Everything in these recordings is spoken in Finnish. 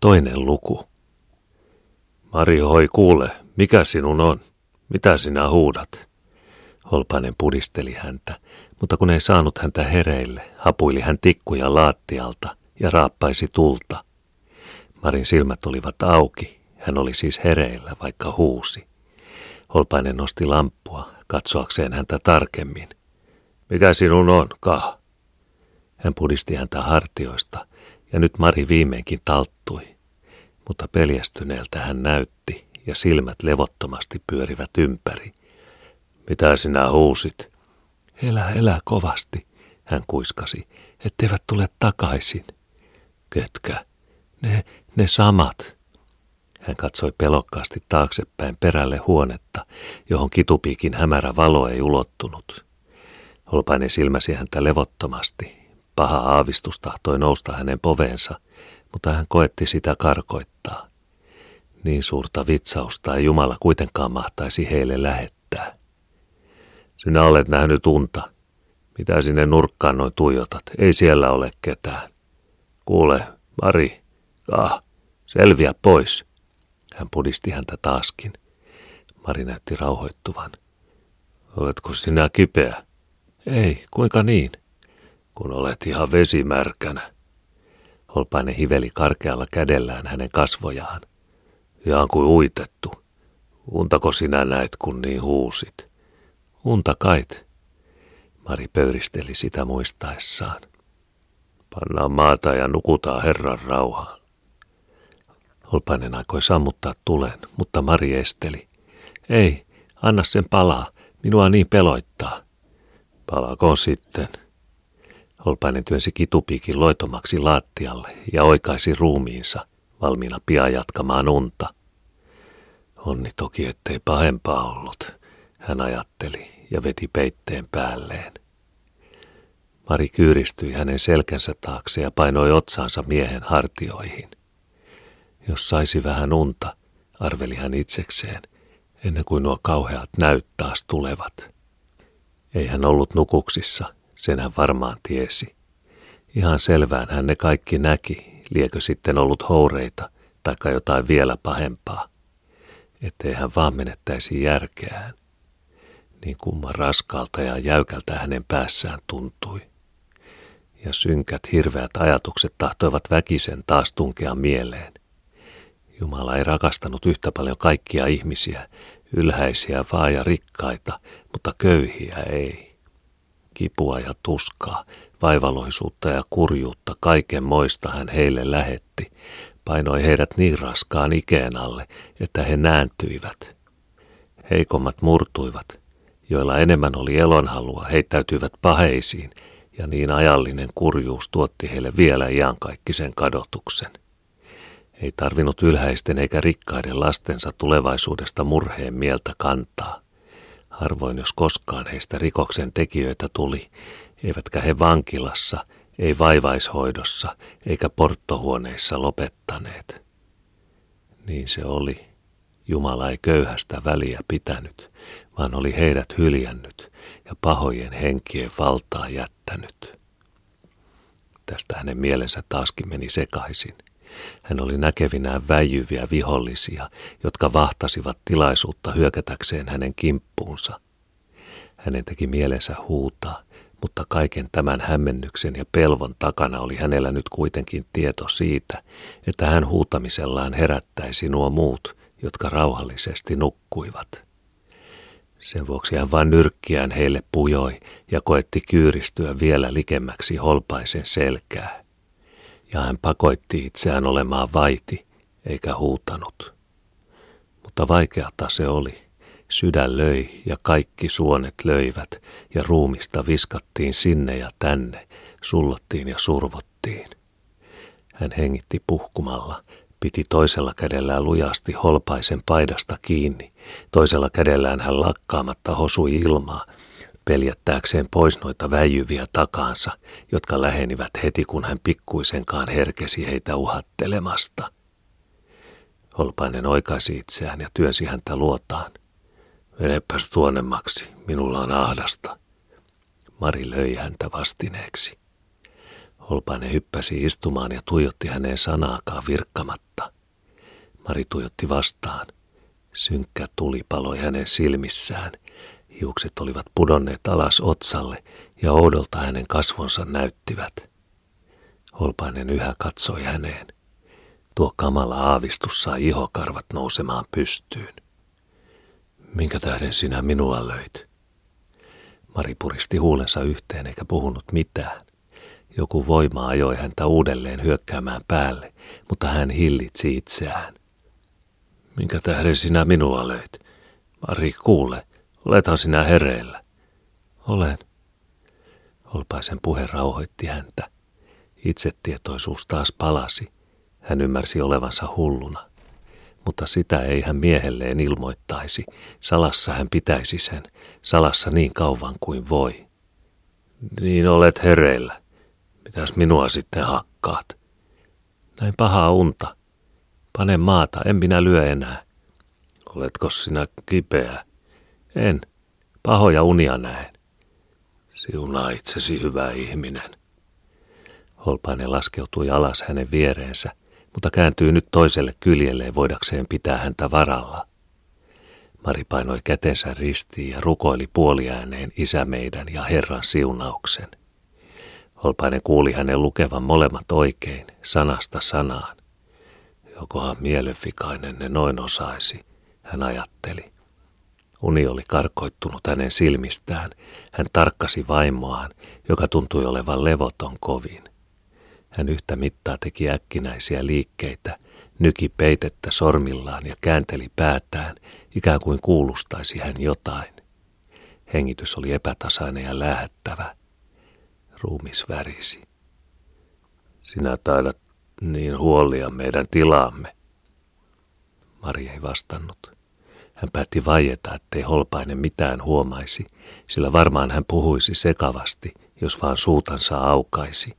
Toinen luku. Mari hoi kuule, mikä sinun on? Mitä sinä huudat? Holpanen pudisteli häntä, mutta kun ei saanut häntä hereille, hapuili hän tikkuja laattialta ja raappaisi tulta. Marin silmät olivat auki, hän oli siis hereillä, vaikka huusi. Holpainen nosti lamppua, katsoakseen häntä tarkemmin. Mikä sinun on, kah? Hän pudisti häntä hartioista, ja nyt Mari viimeinkin talttui. Mutta peljästyneeltä hän näytti, ja silmät levottomasti pyörivät ympäri. Mitä sinä huusit? Elä, elä kovasti, hän kuiskasi, etteivät tule takaisin. Ketkä? Ne, ne samat. Hän katsoi pelokkaasti taaksepäin perälle huonetta, johon kitupiikin hämärä valo ei ulottunut. Holpainen silmäsi häntä levottomasti. Paha aavistus tahtoi nousta hänen poveensa, mutta hän koetti sitä karkoittaa. Niin suurta vitsausta ei Jumala kuitenkaan mahtaisi heille lähettää. Sinä olet nähnyt unta. Mitä sinne nurkkaan noin tuijotat? Ei siellä ole ketään. Kuule, Mari, kah, selviä pois. Hän pudisti häntä taaskin. Mari näytti rauhoittuvan. Oletko sinä kipeä? Ei, kuinka niin? Kun olet ihan vesimärkänä. Holpainen hiveli karkealla kädellään hänen kasvojaan. Ihan kuin uitettu. Untako sinä näet, kun niin huusit? Unta kait. Mari pöyristeli sitä muistaessaan. Pannaan maata ja nukutaan Herran rauhaan. Holpainen aikoi sammuttaa tulen, mutta Mari esteli. Ei, anna sen palaa. Minua niin peloittaa. Palako sitten? Holpainen työnsi kitupiikin loitomaksi laattialle ja oikaisi ruumiinsa, valmiina pian jatkamaan unta. Onni toki, ettei pahempaa ollut, hän ajatteli ja veti peitteen päälleen. Mari kyyristyi hänen selkänsä taakse ja painoi otsaansa miehen hartioihin. Jos saisi vähän unta, arveli hän itsekseen, ennen kuin nuo kauheat näyt taas tulevat. Ei hän ollut nukuksissa, sen hän varmaan tiesi. Ihan selvään hän ne kaikki näki, liekö sitten ollut houreita, taikka jotain vielä pahempaa. Ettei hän vaan menettäisi järkeään. Niin kumman raskaalta ja jäykältä hänen päässään tuntui. Ja synkät, hirveät ajatukset tahtoivat väkisen taas tunkea mieleen. Jumala ei rakastanut yhtä paljon kaikkia ihmisiä, ylhäisiä vaan ja rikkaita, mutta köyhiä ei. Kipua ja tuskaa, vaivaloisuutta ja kurjuutta, kaiken moista hän heille lähetti, painoi heidät niin raskaan ikeen alle, että he nääntyivät. Heikommat murtuivat, joilla enemmän oli elonhalua, heittäytyivät paheisiin, ja niin ajallinen kurjuus tuotti heille vielä iankaikkisen kadotuksen. Ei tarvinnut ylhäisten eikä rikkaiden lastensa tulevaisuudesta murheen mieltä kantaa. Harvoin jos koskaan heistä rikoksen tekijöitä tuli, eivätkä he vankilassa, ei vaivaishoidossa eikä porttohuoneissa lopettaneet. Niin se oli. Jumala ei köyhästä väliä pitänyt, vaan oli heidät hyljännyt ja pahojen henkien valtaa jättänyt. Tästä hänen mielensä taaskin meni sekaisin – hän oli näkevinään väijyviä vihollisia, jotka vahtasivat tilaisuutta hyökätäkseen hänen kimppuunsa. Hänen teki mielensä huutaa, mutta kaiken tämän hämmennyksen ja pelvon takana oli hänellä nyt kuitenkin tieto siitä, että hän huutamisellaan herättäisi nuo muut, jotka rauhallisesti nukkuivat. Sen vuoksi hän vain nyrkkiään heille pujoi ja koetti kyyristyä vielä likemmäksi holpaisen selkää ja hän pakoitti itseään olemaan vaiti, eikä huutanut. Mutta vaikeata se oli. Sydän löi ja kaikki suonet löivät ja ruumista viskattiin sinne ja tänne, sullottiin ja survottiin. Hän hengitti puhkumalla, piti toisella kädellään lujasti holpaisen paidasta kiinni, toisella kädellään hän lakkaamatta hosui ilmaa peljättääkseen pois noita väijyviä takaansa, jotka lähenivät heti kun hän pikkuisenkaan herkesi heitä uhattelemasta. Holpainen oikaisi itseään ja työnsi häntä luotaan. Menepäs tuonemmaksi, minulla on ahdasta. Mari löi häntä vastineeksi. Holpainen hyppäsi istumaan ja tuijotti häneen sanaakaan virkkamatta. Mari tuijotti vastaan. Synkkä tuli paloi hänen silmissään. Hiukset olivat pudonneet alas otsalle ja oudolta hänen kasvonsa näyttivät. Holpainen yhä katsoi häneen. Tuo kamala aavistus sai ihokarvat nousemaan pystyyn. Minkä tähden sinä minua löit? Mari puristi huulensa yhteen eikä puhunut mitään. Joku voima ajoi häntä uudelleen hyökkäämään päälle, mutta hän hillitsi itseään. Minkä tähden sinä minua löit? Mari, kuule, olethan sinä hereillä. Olen. Olpaisen puhe rauhoitti häntä. Itsetietoisuus taas palasi. Hän ymmärsi olevansa hulluna. Mutta sitä ei hän miehelleen ilmoittaisi. Salassa hän pitäisi sen. Salassa niin kauan kuin voi. Niin olet hereillä. Mitäs minua sitten hakkaat? Näin pahaa unta. Pane maata, en minä lyö enää. Oletko sinä kipeä? En. Pahoja unia näen. Siunaa itsesi hyvä ihminen. Holpainen laskeutui alas hänen viereensä, mutta kääntyy nyt toiselle kyljelleen voidakseen pitää häntä varalla. Mari painoi kätensä ristiin ja rukoili puoliääneen isä meidän ja Herran siunauksen. Holpainen kuuli hänen lukevan molemmat oikein, sanasta sanaan. Jokohan mielenfikainen ne noin osaisi, hän ajatteli. Uni oli karkoittunut hänen silmistään. Hän tarkkasi vaimoaan, joka tuntui olevan levoton kovin. Hän yhtä mittaa teki äkkinäisiä liikkeitä, nyki peitettä sormillaan ja käänteli päätään, ikään kuin kuulustaisi hän jotain. Hengitys oli epätasainen ja lähettävä. Ruumis värisi. Sinä taidat niin huolia meidän tilaamme. Mari ei vastannut. Hän päätti vaieta, ettei Holpainen mitään huomaisi, sillä varmaan hän puhuisi sekavasti, jos vaan suutansa aukaisi.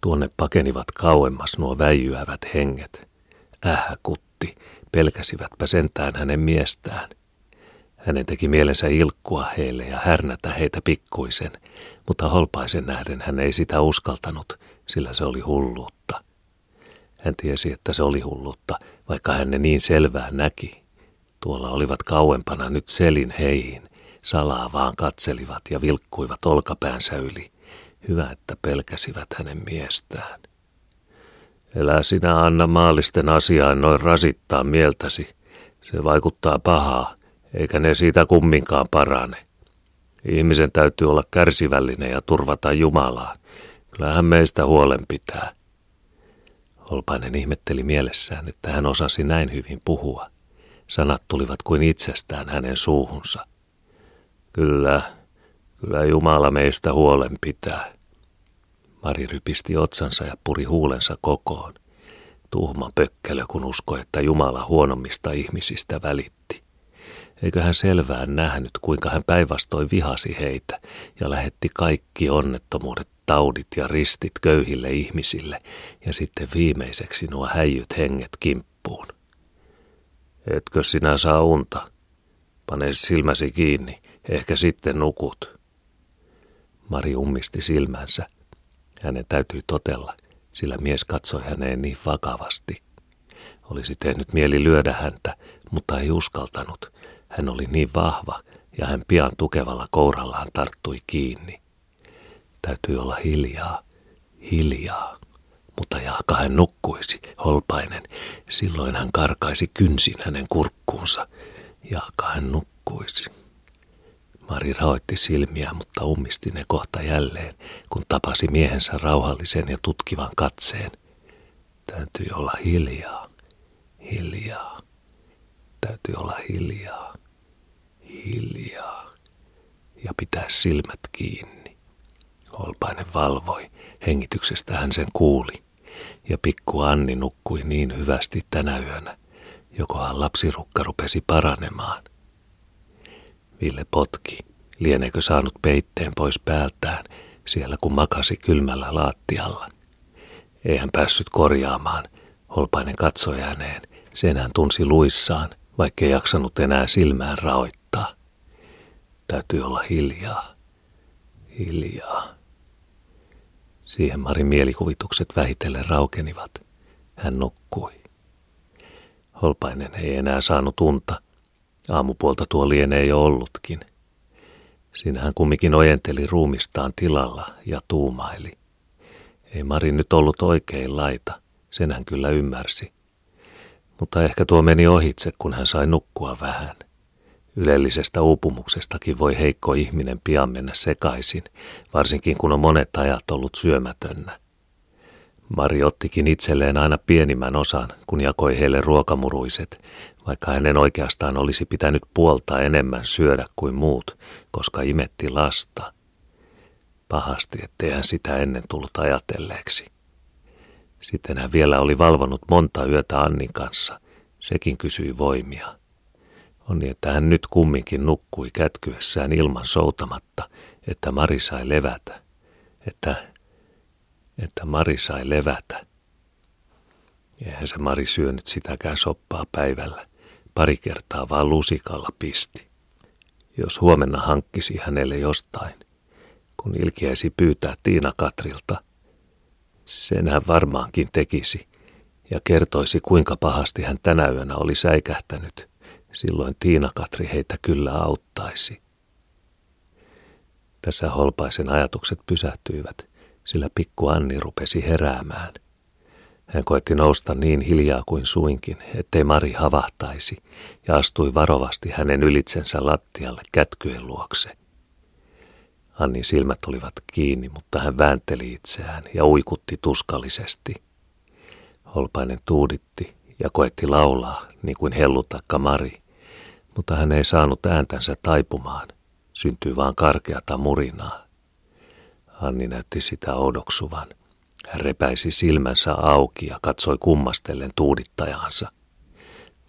Tuonne pakenivat kauemmas nuo väijyävät henget. Ähä kutti, pelkäsivätpä sentään hänen miestään. Hänen teki mielensä ilkkua heille ja härnätä heitä pikkuisen, mutta holpaisen nähden hän ei sitä uskaltanut, sillä se oli hulluutta. Hän tiesi, että se oli hulluutta, vaikka hän ne niin selvää näki. Tuolla olivat kauempana nyt selin heihin, salaa vaan katselivat ja vilkkuivat olkapäänsä yli. Hyvä, että pelkäsivät hänen miestään. Elää sinä anna maallisten asiaan noin rasittaa mieltäsi. Se vaikuttaa pahaa, eikä ne siitä kumminkaan parane. Ihmisen täytyy olla kärsivällinen ja turvata Jumalaa. Kyllähän meistä huolen pitää. Holpainen ihmetteli mielessään, että hän osasi näin hyvin puhua. Sanat tulivat kuin itsestään hänen suuhunsa. Kyllä, kyllä Jumala meistä huolen pitää. Mari rypisti otsansa ja puri huulensa kokoon. Tuhma pökkelö, kun uskoi, että Jumala huonommista ihmisistä välitti. Eikö hän selvään nähnyt, kuinka hän päinvastoin vihasi heitä ja lähetti kaikki onnettomuudet, taudit ja ristit köyhille ihmisille ja sitten viimeiseksi nuo häijyt henget kimppuun. Etkö sinä saa unta? Pane silmäsi kiinni, ehkä sitten nukut. Mari ummisti silmänsä. Hänen täytyy totella, sillä mies katsoi häneen niin vakavasti. Olisi tehnyt mieli lyödä häntä, mutta ei uskaltanut. Hän oli niin vahva ja hän pian tukevalla kourallaan tarttui kiinni. Täytyy olla hiljaa, hiljaa. Mutta jahka hän nukkuisi, holpainen, silloin hän karkaisi kynsin hänen kurkkuunsa. Jahka hän nukkuisi. Mari raoitti silmiä, mutta ummisti ne kohta jälleen, kun tapasi miehensä rauhallisen ja tutkivan katseen. Täytyy olla hiljaa, hiljaa. Täytyy olla hiljaa, hiljaa. Ja pitää silmät kiinni. Holpainen valvoi, hengityksestä hän sen kuuli. Ja pikku Anni nukkui niin hyvästi tänä yönä, jokohan lapsirukka rupesi paranemaan. Ville potki. Lieneekö saanut peitteen pois päältään siellä kun makasi kylmällä laattialla. Ei hän päässyt korjaamaan. Holpainen katsoi häneen. Sen hän tunsi luissaan, vaikkei jaksanut enää silmään raoittaa. Täytyy olla hiljaa. Hiljaa. Siihen Marin mielikuvitukset vähitellen raukenivat. Hän nukkui. Holpainen ei enää saanut unta. Aamupuolta tuo lienee jo ollutkin. Siinä hän kumminkin ojenteli ruumistaan tilalla ja tuumaili. Ei Mari nyt ollut oikein laita, sen hän kyllä ymmärsi. Mutta ehkä tuo meni ohitse, kun hän sai nukkua vähän. Ylellisestä uupumuksestakin voi heikko ihminen pian mennä sekaisin, varsinkin kun on monet ajat ollut syömätönnä. Mari ottikin itselleen aina pienimmän osan, kun jakoi heille ruokamuruiset, vaikka hänen oikeastaan olisi pitänyt puolta enemmän syödä kuin muut, koska imetti lasta. Pahasti, ettei hän sitä ennen tullut ajatelleeksi. Sitten hän vielä oli valvonut monta yötä Annin kanssa. Sekin kysyi voimia. On niin, että hän nyt kumminkin nukkui kätkyessään ilman soutamatta, että Mari sai levätä. Että, että Mari sai levätä. Eihän se Mari syönyt sitäkään soppaa päivällä. Pari kertaa vaan lusikalla pisti. Jos huomenna hankkisi hänelle jostain, kun ilkeäisi pyytää Tiina Katrilta, sen hän varmaankin tekisi ja kertoisi kuinka pahasti hän tänä yönä oli säikähtänyt – Silloin Tiina-Katri heitä kyllä auttaisi. Tässä holpaisen ajatukset pysähtyivät, sillä pikku Anni rupesi heräämään. Hän koetti nousta niin hiljaa kuin suinkin, ettei Mari havahtaisi, ja astui varovasti hänen ylitsensä lattialle kätkyen luokse. Annin silmät olivat kiinni, mutta hän väänteli itseään ja uikutti tuskallisesti. Holpainen tuuditti ja koetti laulaa, niin kuin hellutakka Mari, mutta hän ei saanut ääntänsä taipumaan. Syntyi vaan karkeata murinaa. Anni näytti sitä odoksuvan. Hän repäisi silmänsä auki ja katsoi kummastellen tuudittajansa.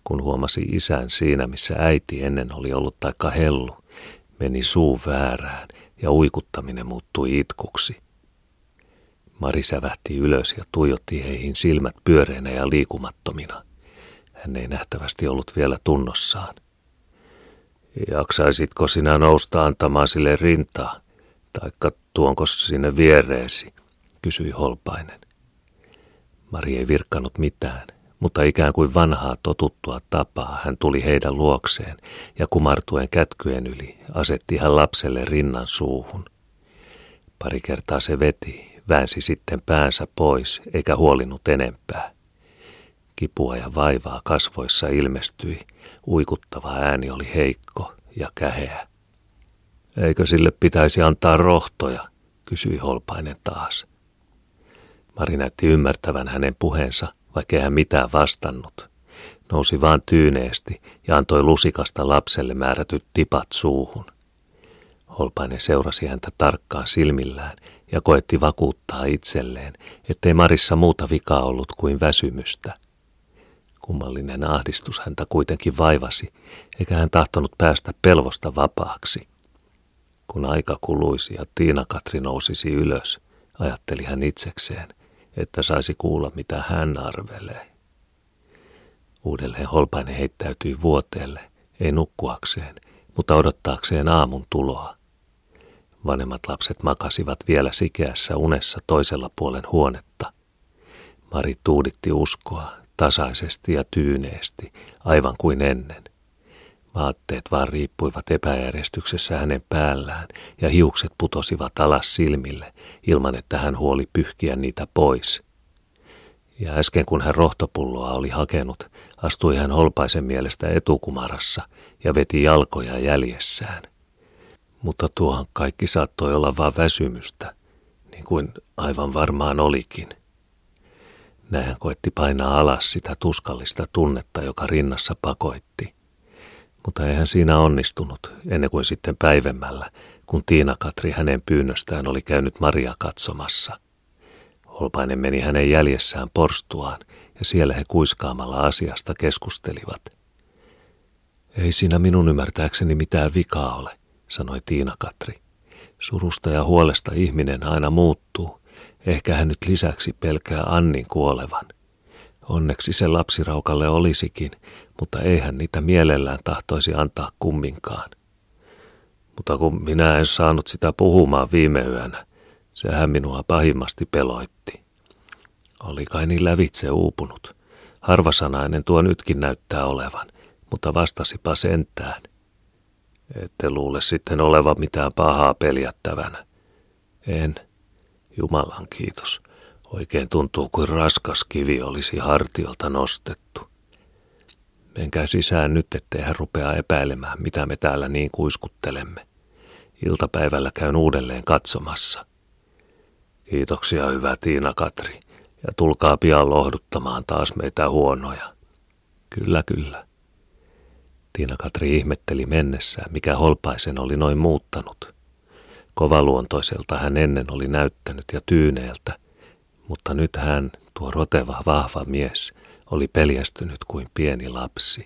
Kun huomasi isän siinä, missä äiti ennen oli ollut taikka hellu, meni suu väärään ja uikuttaminen muuttui itkuksi. Mari sävähti ylös ja tuijotti heihin silmät pyöreinä ja liikumattomina. Hän ei nähtävästi ollut vielä tunnossaan. Jaksaisitko sinä nousta antamaan sille rintaa, taikka tuonko sinne viereesi, kysyi Holpainen. Mari ei virkkanut mitään, mutta ikään kuin vanhaa totuttua tapaa hän tuli heidän luokseen ja kumartuen kätkyen yli asetti hän lapselle rinnan suuhun. Pari kertaa se veti, väänsi sitten päänsä pois eikä huolinut enempää. Kipua ja vaivaa kasvoissa ilmestyi, uikuttava ääni oli heikko ja käheä. Eikö sille pitäisi antaa rohtoja, kysyi Holpainen taas. Mari näytti ymmärtävän hänen puheensa, vaikkei hän mitään vastannut. Nousi vaan tyyneesti ja antoi lusikasta lapselle määrätyt tipat suuhun. Holpainen seurasi häntä tarkkaan silmillään ja koetti vakuuttaa itselleen, ettei Marissa muuta vikaa ollut kuin väsymystä. Kummallinen ahdistus häntä kuitenkin vaivasi, eikä hän tahtonut päästä pelvosta vapaaksi. Kun aika kuluisi ja Tiina-Katri nousisi ylös, ajatteli hän itsekseen, että saisi kuulla mitä hän arvelee. Uudelleen Holpainen heittäytyi vuoteelle, ei nukkuakseen, mutta odottaakseen aamun tuloa. Vanhemmat lapset makasivat vielä sikeässä unessa toisella puolen huonetta. Mari tuuditti uskoa, tasaisesti ja tyyneesti, aivan kuin ennen. Vaatteet vaan riippuivat epäjärjestyksessä hänen päällään ja hiukset putosivat alas silmille ilman, että hän huoli pyyhkiä niitä pois. Ja äsken kun hän rohtopulloa oli hakenut, astui hän holpaisen mielestä etukumarassa ja veti jalkoja jäljessään. Mutta tuohan kaikki saattoi olla vain väsymystä, niin kuin aivan varmaan olikin – näin hän koetti painaa alas sitä tuskallista tunnetta, joka rinnassa pakoitti. Mutta eihän siinä onnistunut, ennen kuin sitten päivemmällä, kun Tiina-Katri hänen pyynnöstään oli käynyt Maria katsomassa. Holpainen meni hänen jäljessään porstuaan, ja siellä he kuiskaamalla asiasta keskustelivat. Ei siinä minun ymmärtääkseni mitään vikaa ole, sanoi Tiina-Katri. Surusta ja huolesta ihminen aina muuttuu, Ehkä hän nyt lisäksi pelkää Annin kuolevan. Onneksi se lapsiraukalle olisikin, mutta eihän niitä mielellään tahtoisi antaa kumminkaan. Mutta kun minä en saanut sitä puhumaan viime yönä, Sehän minua pahimmasti peloitti. Oli kai niin lävitse uupunut. Harvasanainen tuo nytkin näyttää olevan, mutta vastasipa sentään. Ette luule sitten olevan mitään pahaa peljättävänä. En. Jumalan kiitos. Oikein tuntuu kuin raskas kivi olisi hartiolta nostettu. Menkää sisään nyt, ettei hän rupea epäilemään, mitä me täällä niin kuiskuttelemme. Iltapäivällä käyn uudelleen katsomassa. Kiitoksia, hyvä Tiina Katri, ja tulkaa pian lohduttamaan taas meitä huonoja. Kyllä, kyllä. Tiina Katri ihmetteli mennessään, mikä Holpaisen oli noin muuttanut. Kovaluontoiselta hän ennen oli näyttänyt ja tyyneeltä, mutta nyt hän, tuo roteva vahva mies, oli peljästynyt kuin pieni lapsi.